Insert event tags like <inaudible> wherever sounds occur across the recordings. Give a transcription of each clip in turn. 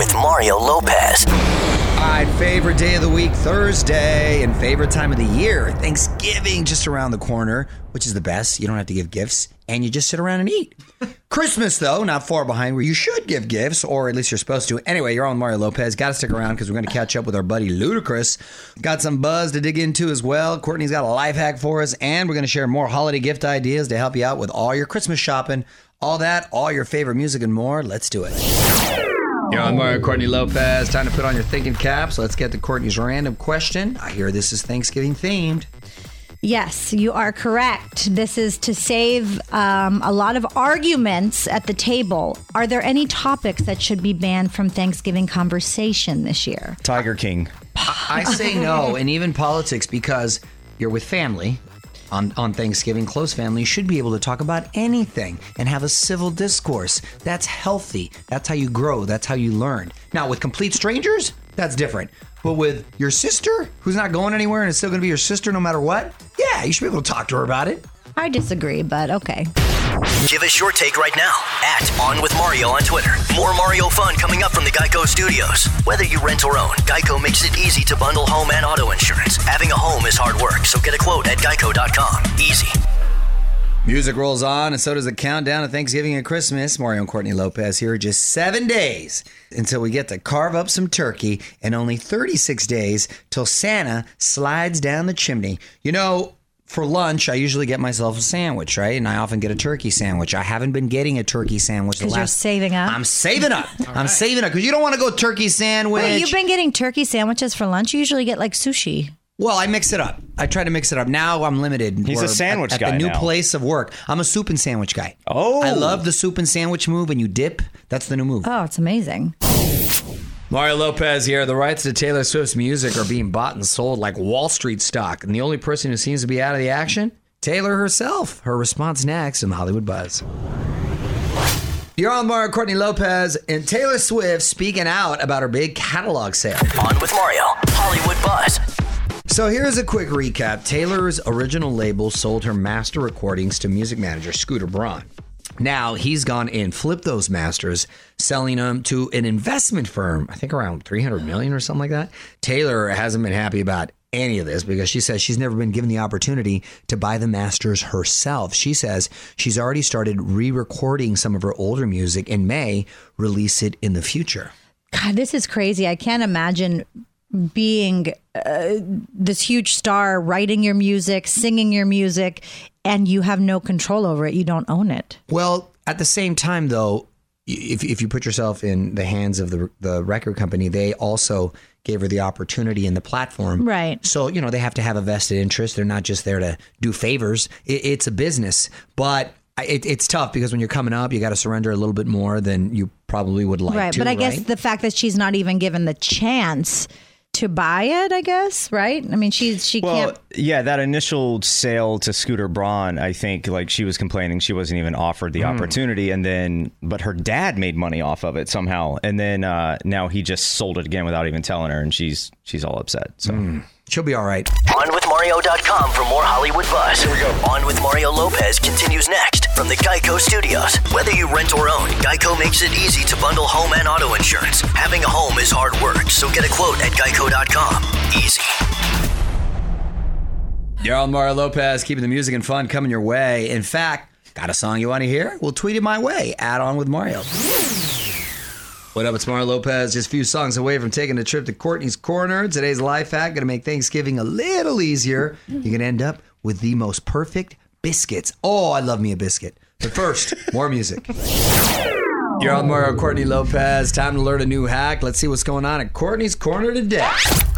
with Mario Lopez. All right, favorite day of the week, Thursday, and favorite time of the year, Thanksgiving, just around the corner, which is the best. You don't have to give gifts, and you just sit around and eat. <laughs> Christmas, though, not far behind, where you should give gifts, or at least you're supposed to. Anyway, you're on Mario Lopez. Got to stick around because we're going to catch up with our buddy Ludacris. Got some buzz to dig into as well. Courtney's got a life hack for us, and we're going to share more holiday gift ideas to help you out with all your Christmas shopping. All that, all your favorite music, and more. Let's do it. You're on Mario Courtney Lopez. Time to put on your thinking caps. Let's get to Courtney's random question. I hear this is Thanksgiving themed. Yes, you are correct. This is to save um, a lot of arguments at the table. Are there any topics that should be banned from Thanksgiving conversation this year? Tiger King. I say no, and even politics because you're with family on, on Thanksgiving, close family, should be able to talk about anything and have a civil discourse. That's healthy. That's how you grow. That's how you learn. Now, with complete strangers, that's different. But with your sister, who's not going anywhere and is still going to be your sister no matter what, yeah, you should be able to talk to her about it. I disagree, but okay. Give us your take right now at On With Mario on Twitter. More Mario fun coming up from the Geico Studios. Whether you rent or own, Geico makes it easy to bundle home and auto insurance. Having a home is hard work, so get a quote at geico.com. Easy. Music rolls on, and so does the countdown to Thanksgiving and Christmas. Mario and Courtney Lopez here. Just seven days until we get to carve up some turkey, and only 36 days till Santa slides down the chimney. You know, for lunch, I usually get myself a sandwich, right? And I often get a turkey sandwich. I haven't been getting a turkey sandwich the 'Cause you're last. saving up? I'm saving up. <laughs> I'm saving up because you don't want to go turkey sandwich. Wait, you've been getting turkey sandwiches for lunch? You usually get like sushi. Well, I mix it up. I try to mix it up. Now I'm limited. He's a We're sandwich at, at guy the new now. place of work. I'm a soup and sandwich guy. Oh. I love the soup and sandwich move, and you dip. That's the new move. Oh, it's amazing. Mario Lopez here. The rights to Taylor Swift's music are being bought and sold like Wall Street stock, and the only person who seems to be out of the action, Taylor herself. Her response next in the Hollywood Buzz. You're on Mario Courtney Lopez and Taylor Swift speaking out about her big catalog sale. On with Mario, Hollywood Buzz. So here's a quick recap. Taylor's original label sold her master recordings to music manager Scooter Braun. Now he's gone and flipped those masters, selling them to an investment firm, I think around 300 million or something like that. Taylor hasn't been happy about any of this because she says she's never been given the opportunity to buy the masters herself. She says she's already started re-recording some of her older music and may release it in the future. God, this is crazy. I can't imagine being uh, this huge star, writing your music, singing your music, and you have no control over it. You don't own it. Well, at the same time, though, if, if you put yourself in the hands of the the record company, they also gave her the opportunity and the platform. Right. So you know they have to have a vested interest. They're not just there to do favors. It, it's a business, but. It, it's tough because when you're coming up, you got to surrender a little bit more than you probably would like right. to. But I guess the fact that she's not even given the chance to buy it, I guess, right? I mean, she's she Well, can't. yeah, that initial sale to Scooter Braun, I think like she was complaining she wasn't even offered the opportunity, and then but her dad made money off of it somehow, and then uh, now he just sold it again without even telling her, and she's she's all upset. So she'll be all right. OnWithMario.com for more Hollywood buzz. Here we go. On with Mario Lopez continues next from the Geico Studios. Whether you rent or own, Geico makes it easy to bundle home and auto insurance. Having a home is hard work, so get a quote at geico.com. Easy. You're on Mario Lopez, keeping the music and fun coming your way. In fact, got a song you want to hear? Well, tweet it my way. Add on with Mario. What up? It's Mario Lopez. Just a few songs away from taking a trip to Courtney's Corner. Today's life hack going to make Thanksgiving a little easier. You're going to end up with the most perfect biscuits. Oh, I love me a biscuit. But first, <laughs> more music. You're on Mario Courtney Lopez. Time to learn a new hack. Let's see what's going on at Courtney's Corner today.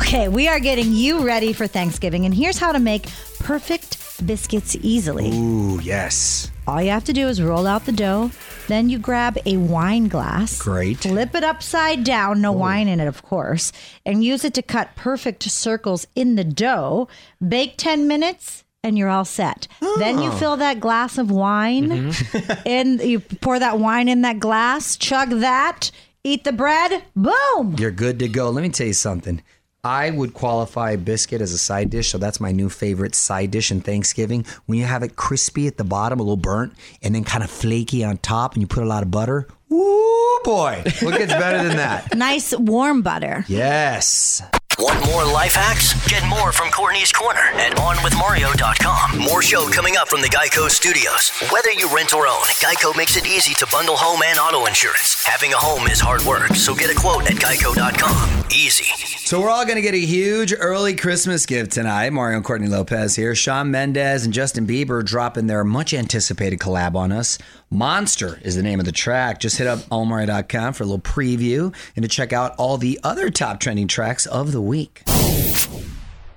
Okay, we are getting you ready for Thanksgiving, and here's how to make perfect biscuits easily. Ooh, yes. All you have to do is roll out the dough. Then you grab a wine glass. Great. Flip it upside down, no oh. wine in it, of course, and use it to cut perfect circles in the dough. Bake 10 minutes. And you're all set. Then you oh. fill that glass of wine, mm-hmm. <laughs> and you pour that wine in that glass, chug that, eat the bread, boom. You're good to go. Let me tell you something. I would qualify biscuit as a side dish, so that's my new favorite side dish in Thanksgiving. When you have it crispy at the bottom, a little burnt, and then kind of flaky on top, and you put a lot of butter. Ooh, boy. What gets better than that? <laughs> Nice warm butter. Yes. Want more life hacks? Get more from Courtney's Corner at OnWithMario.com. More show coming up from the Geico Studios. Whether you rent or own, Geico makes it easy to bundle home and auto insurance. Having a home is hard work, so get a quote at Geico.com. Easy. So we're all going to get a huge early Christmas gift tonight. Mario and Courtney Lopez here. Shawn Mendes and Justin Bieber dropping their much anticipated collab on us. Monster is the name of the track. Just hit up allmario.com for a little preview and to check out all the other top trending tracks of the week.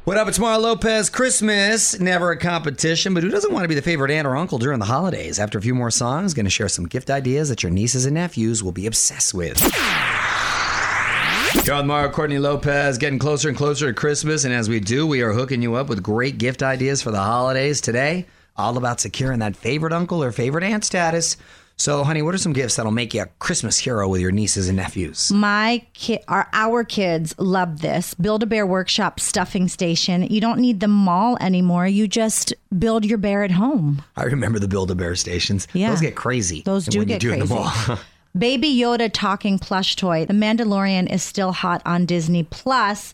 What up? It's Mario Lopez. Christmas, never a competition, but who doesn't want to be the favorite aunt or uncle during the holidays? After a few more songs, going to share some gift ideas that your nieces and nephews will be obsessed with. You're on Mario Courtney Lopez, getting closer and closer to Christmas. And as we do, we are hooking you up with great gift ideas for the holidays today. All about securing that favorite uncle or favorite aunt status. So, honey, what are some gifts that'll make you a Christmas hero with your nieces and nephews? My kid, our our kids love this. Build a Bear Workshop stuffing station. You don't need the mall anymore. You just build your bear at home. I remember the Build a Bear stations. Yeah. Those get crazy. Those do get you do crazy. <laughs> Baby Yoda talking plush toy. The Mandalorian is still hot on Disney Plus.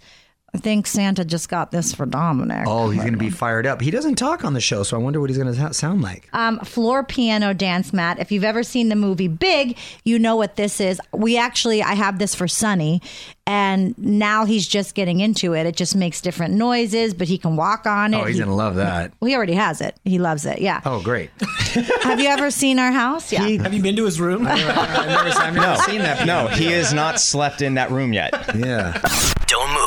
I think Santa just got this for Dominic. oh, he's going to be fired up. He doesn't talk on the show, so I wonder what he's going to sound like. Um, floor piano dance mat. If you've ever seen the movie Big, you know what this is. We actually, I have this for Sonny, and now he's just getting into it. It just makes different noises, but he can walk on it. Oh, he's He- going to love that. He already has it. He loves it. Yeah. Oh, great. <laughs> Have you ever seen our house? Yeah. Have you been to his room? I've <laughs> never, I've never seen that. No, he has not slept in that room yet. Yeah. Don't move.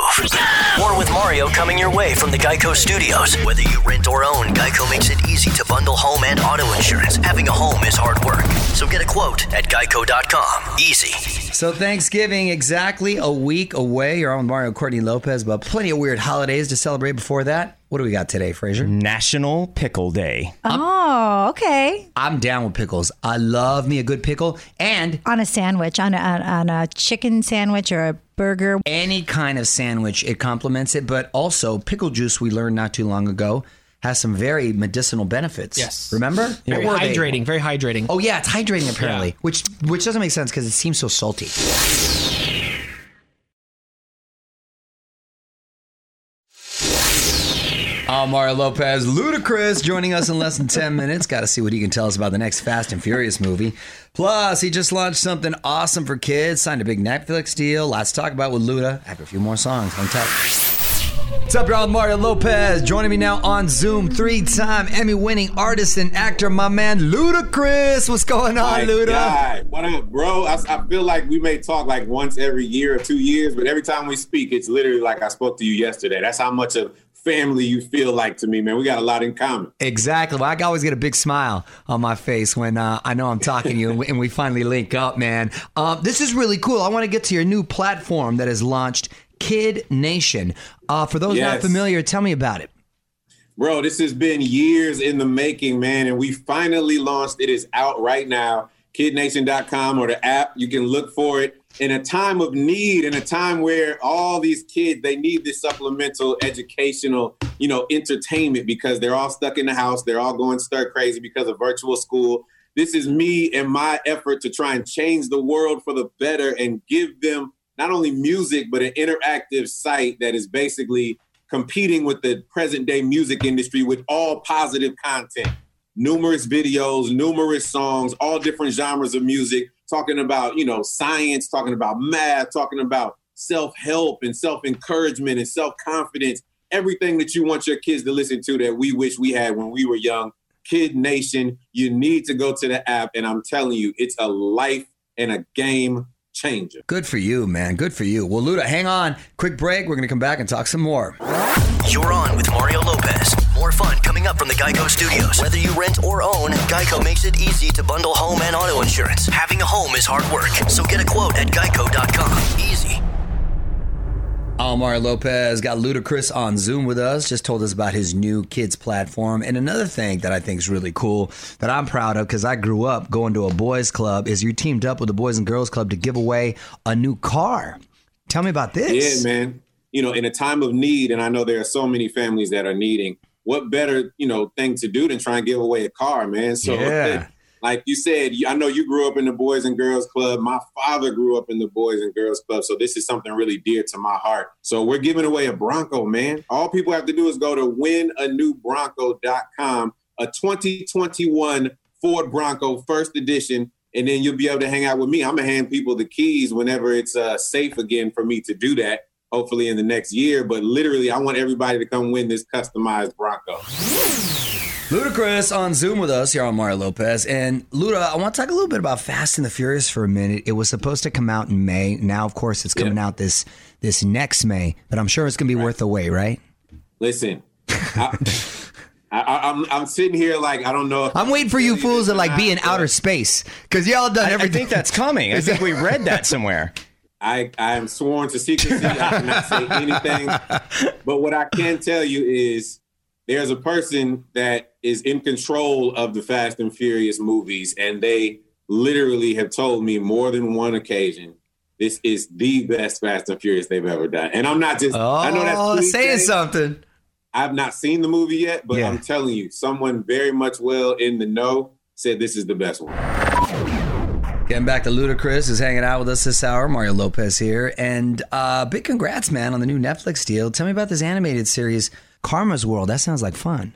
More with Mario coming your way from the Geico Studios. Whether you rent or own, Geico makes it easy to bundle home and auto insurance. Having a home is hard work, so get a quote at Geico.com. Easy. So Thanksgiving exactly a week away. You're on with Mario Courtney Lopez, but plenty of weird holidays to celebrate before that. What do we got today, Fraser? National Pickle Day. Oh, okay. I'm down with pickles. I love me a good pickle and On a sandwich, on a, on on a chicken sandwich or a burger. any kind of sandwich. It complements it, but also pickle juice we learned not too long ago has some very medicinal benefits. Yes. Remember? Very What were they? hydrating. Very hydrating. Oh yeah, it's hydrating apparently, Yeah. which which doesn't make sense because it seems so salty. Mario Lopez, Ludacris, joining us in less than 10 minutes. Got to see what he can tell us about the next Fast and Furious movie. Plus, he just launched something awesome for kids, signed a big Netflix deal. Lots to talk about with Luda after a few more songs. Hang tight. What's up, y'all? Mario Lopez joining me now on Zoom. Three-time Emmy-winning artist and actor, my man Ludacris. What's going on, My Luda? guy. What up, bro? I, I feel like we may talk like once every year or two years, but every time we speak, it's literally like I spoke to you yesterday. That's how much of family you feel like to me, man. We got a lot in common. Exactly. Well, I always get a big smile on my face when uh, I know I'm talking to you and we, and we finally link up, man. Uh, this is really cool. I want to get to your new platform that has launched, Kid Nation. Uh, for those not familiar, tell me about it. Bro, this has been years in the making, man, and we finally launched. It is out right now. KidNation.com or the app. You can look for it. In a time of need, in a time where all these kids they need this supplemental educational, you know, entertainment because they're all stuck in the house. They're all going stir crazy because of virtual school. This is me and my effort to try and change the world for the better and give them not only music but an interactive site that is basically competing with the present day music industry with all positive content numerous videos numerous songs all different genres of music talking about you know science talking about math talking about self-help and self-encouragement and self-confidence everything that you want your kids to listen to that we wish we had when we were young kid nation you need to go to the app and i'm telling you it's a life and a game changer Good for you, man. Good for you. Well, Luda, hang on. Quick break. We're going to come back and talk some more. You're on with Mario Lopez. More fun coming up from the Geico Studios. Whether you rent or own, Geico makes it easy to bundle home and auto insurance. Having a home is hard work, so get a quote at Geico.com. Easy. I'm Lopez got Ludacris on Zoom with us. Just told us about his new kids platform. And another thing that I think is really cool that I'm proud of because I grew up going to a boys club is you teamed up with the Boys and Girls Club to give away a new car. Tell me about this. Yeah, man. You know, in a time of need, and I know there are so many families that are needing. What better, you know, thing to do than try and give away a car, man? So, Yeah. like you said, I know you grew up in the Boys and Girls Club. My father grew up in the Boys and Girls Club. So this is something really dear to my heart. So we're giving away a Bronco, man. All people have to do is go to winanewbronco.com, a 2021 Ford Bronco first edition. And then you'll be able to hang out with me. I'm to hand people the keys whenever it's uh, safe again for me to do that, hopefully in the next year. But literally, I want everybody to come win this customized Bronco. Ludacris on Zoom with us here on Mario Lopez. And Luda, I want to talk a little bit about Fast and the Furious for a minute. It was supposed to come out in May. Now, of course, it's coming Yeah. out this this next May, but I'm sure it's going to be worth the wait, right? Listen, <laughs> I, I, I'm I'm sitting here like I don't know. If I'm waiting for you fools to like be in outer space because y'all done I, I everything. think that's coming. I think we read that somewhere. <laughs> I I am sworn to secrecy. I cannot say anything. But what I can tell you is there's a person that is in control of the Fast and Furious movies, and they literally have told me more than one occasion. This is the best Fast and Furious they've ever done, and I'm not just. oh, I know that's oh, saying cliche. something. I've not seen the movie yet, but Yeah. I'm telling you, someone very much well in the know said this is the best one. Getting back to Ludacris is hanging out with us this hour. Mario Lopez here, and uh, big congrats, man, on the new Netflix deal. Tell me about this animated series, Karma's World. That sounds like fun.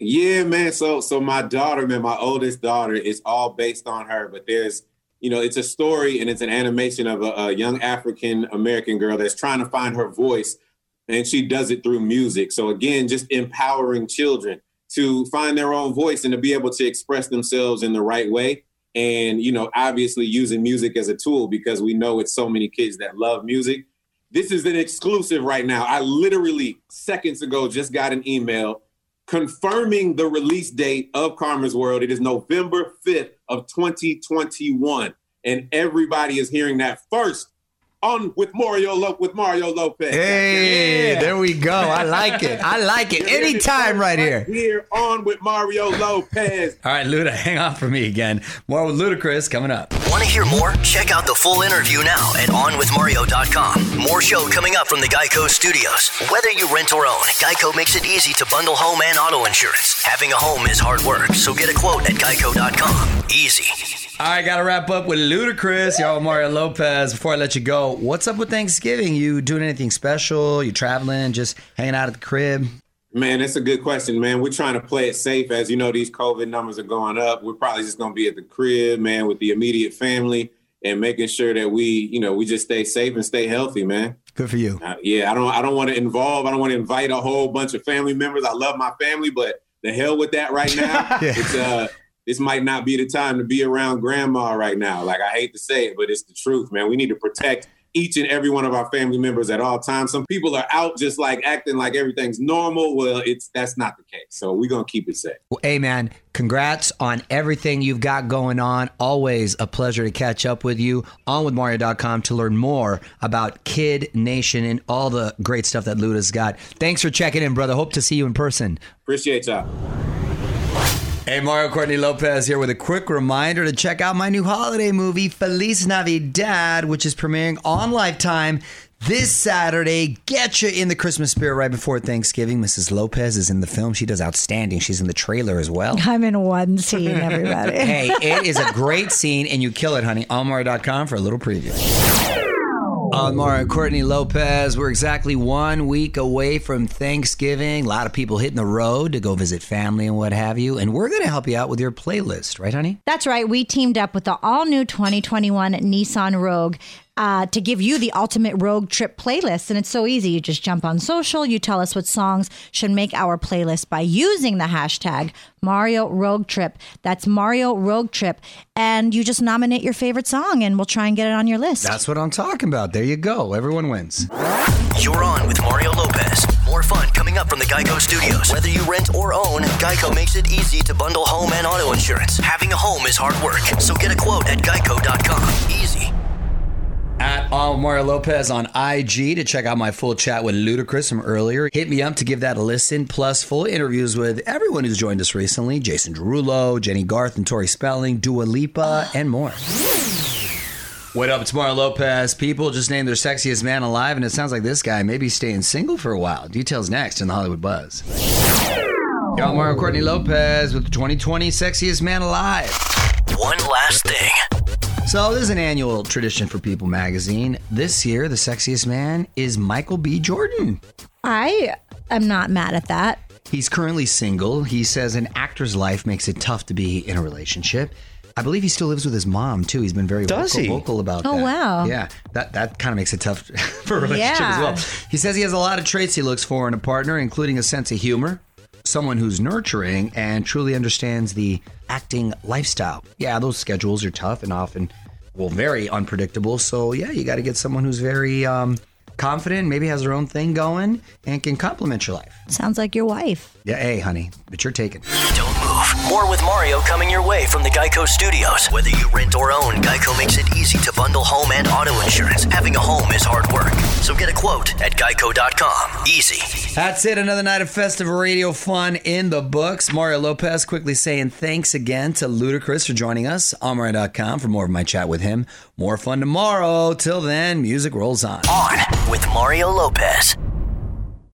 Yeah, man. So so my daughter, man, my oldest daughter, is all based on her. But there's, you know, it's a story and it's an animation of a, a young African American girl that's trying to find her voice, and she does it through music. So again, just empowering children to find their own voice and to be able to express themselves in the right way. And you know, obviously using music as a tool because we know it's so many kids that love music. This is an exclusive right now. I literally seconds ago just got an email confirming the release date of Karma's World. It is November 5th of 2021. And everybody is hearing that first on with Mario Lo- with Mario Lopez. Hey, Yeah. there we go. I like it. I like it. <laughs> Anytime first right here. Here on with Mario Lopez. All right, Luda, hang on for me again. More with Ludacris coming up. To hear more? Check out the full interview now at OnWithMario.com. More show coming up from the Geico Studios. Whether you rent or own, Geico makes it easy to bundle home and auto insurance. Having a home is hard work, so get a quote at Geico.com. Easy. All right, got to wrap up with Ludacris. Y'all, Mario Lopez. Before I let you go, what's up with Thanksgiving? You doing anything special? You traveling? Just hanging out at the crib? Man, that's a good question, man. We're trying to play it safe. As you know, these COVID numbers are going up. We're probably just going to be at the crib, man, with the immediate family and making sure that we, you know, we just stay safe and stay healthy, man. Good for you. Uh, yeah, I don't, I don't want to involve. I don't want to invite a whole bunch of family members. I love my family, but the hell with that right now. <laughs> Yeah. It's uh, this might not be the time to be around grandma right now. Like I hate to say it, but it's the truth, man. We need to protect each and every one of our family members at all times. Some people are out just like acting like everything's normal. Well, it's that's not the case. So we're gonna keep it safe. Well, hey, man, congrats on everything you've got going on. Always a pleasure to catch up with you. On with Mario.com to learn more about Kid Nation and all the great stuff that Luda's got. Thanks for checking in, brother. Hope to see you in person. Appreciate y'all. Hey, Mario Courtney Lopez here with a quick reminder to check out my new holiday movie, Feliz Navidad, which is premiering on Lifetime this Saturday. Get you in the Christmas spirit right before Thanksgiving. Mrs. Lopez is in the film. She does outstanding. She's in the trailer as well. I'm in one scene, <laughs> everybody. hey, it is a great scene, and you kill it, honey. On Mario.com for a little preview. Mario Courtney Lopez, we're exactly one week away from Thanksgiving. A lot of people hitting the road to go visit family and what have you. And we're going to help you out with your playlist, right, honey? That's right. We teamed up with the all new 2021 Nissan Rogue. Uh, to give you the ultimate rogue trip playlist. And it's so easy. You just jump on social, you tell us what songs should make our playlist by using the hashtag Mario Rogue Trip. That's Mario Rogue Trip. And you just nominate your favorite song and we'll try and get it on your list. That's what I'm talking about. There you go. Everyone wins. You're on with Mario Lopez. More fun coming up from the Geico Studios. Whether you rent or own, Geico makes it easy to bundle home and auto insurance. Having a home is hard work, so get a quote at geico.com. Easy. At on Mario Lopez on IG to check out my full chat with Ludacris from earlier. Hit me up to give that a listen, plus full interviews with everyone who's joined us recently Jason Derulo, Jennie Garth and Tori Spelling, Dua Lipa, and more. What up? It's Mario Lopez. People just named their sexiest man alive, and it sounds like this guy may be staying single for a while. Details next in the Hollywood Buzz. Yo, Mario Courtney Lopez with the 2020 Sexiest Man Alive. one last thing. So, this is an annual tradition for People magazine. This year, the sexiest man is Michael B. Jordan. I am not mad at that. He's currently single. He says an actor's life makes it tough to be in a relationship. I believe he still lives with his mom too. He's been very Does vocal, he? vocal about Oh, that. wow. Yeah, that that kind of makes it tough <laughs> for a relationship Yeah. as well. He says he has a lot of traits he looks for in a partner, including a sense of humor, someone who's nurturing and truly understands the acting lifestyle. Yeah, those schedules are tough and often, well, very unpredictable. So yeah, you got to get someone who's very um, confident, maybe has their own thing going, and can complement your life. Sounds like your wife. Yeah, hey, honey, but you're taken. Don't More with Mario coming your way from the Geico Studios. Whether you rent or own, Geico makes it easy to bundle home and auto insurance. Having a home is hard work. So get a quote at geico.com. Easy. That's it. Another night of festive radio fun in the books. Mario Lopez quickly saying thanks again to Ludacris for joining us. Mario.com for more of my chat with him. More fun tomorrow. Till then, music rolls on. On with Mario Lopez.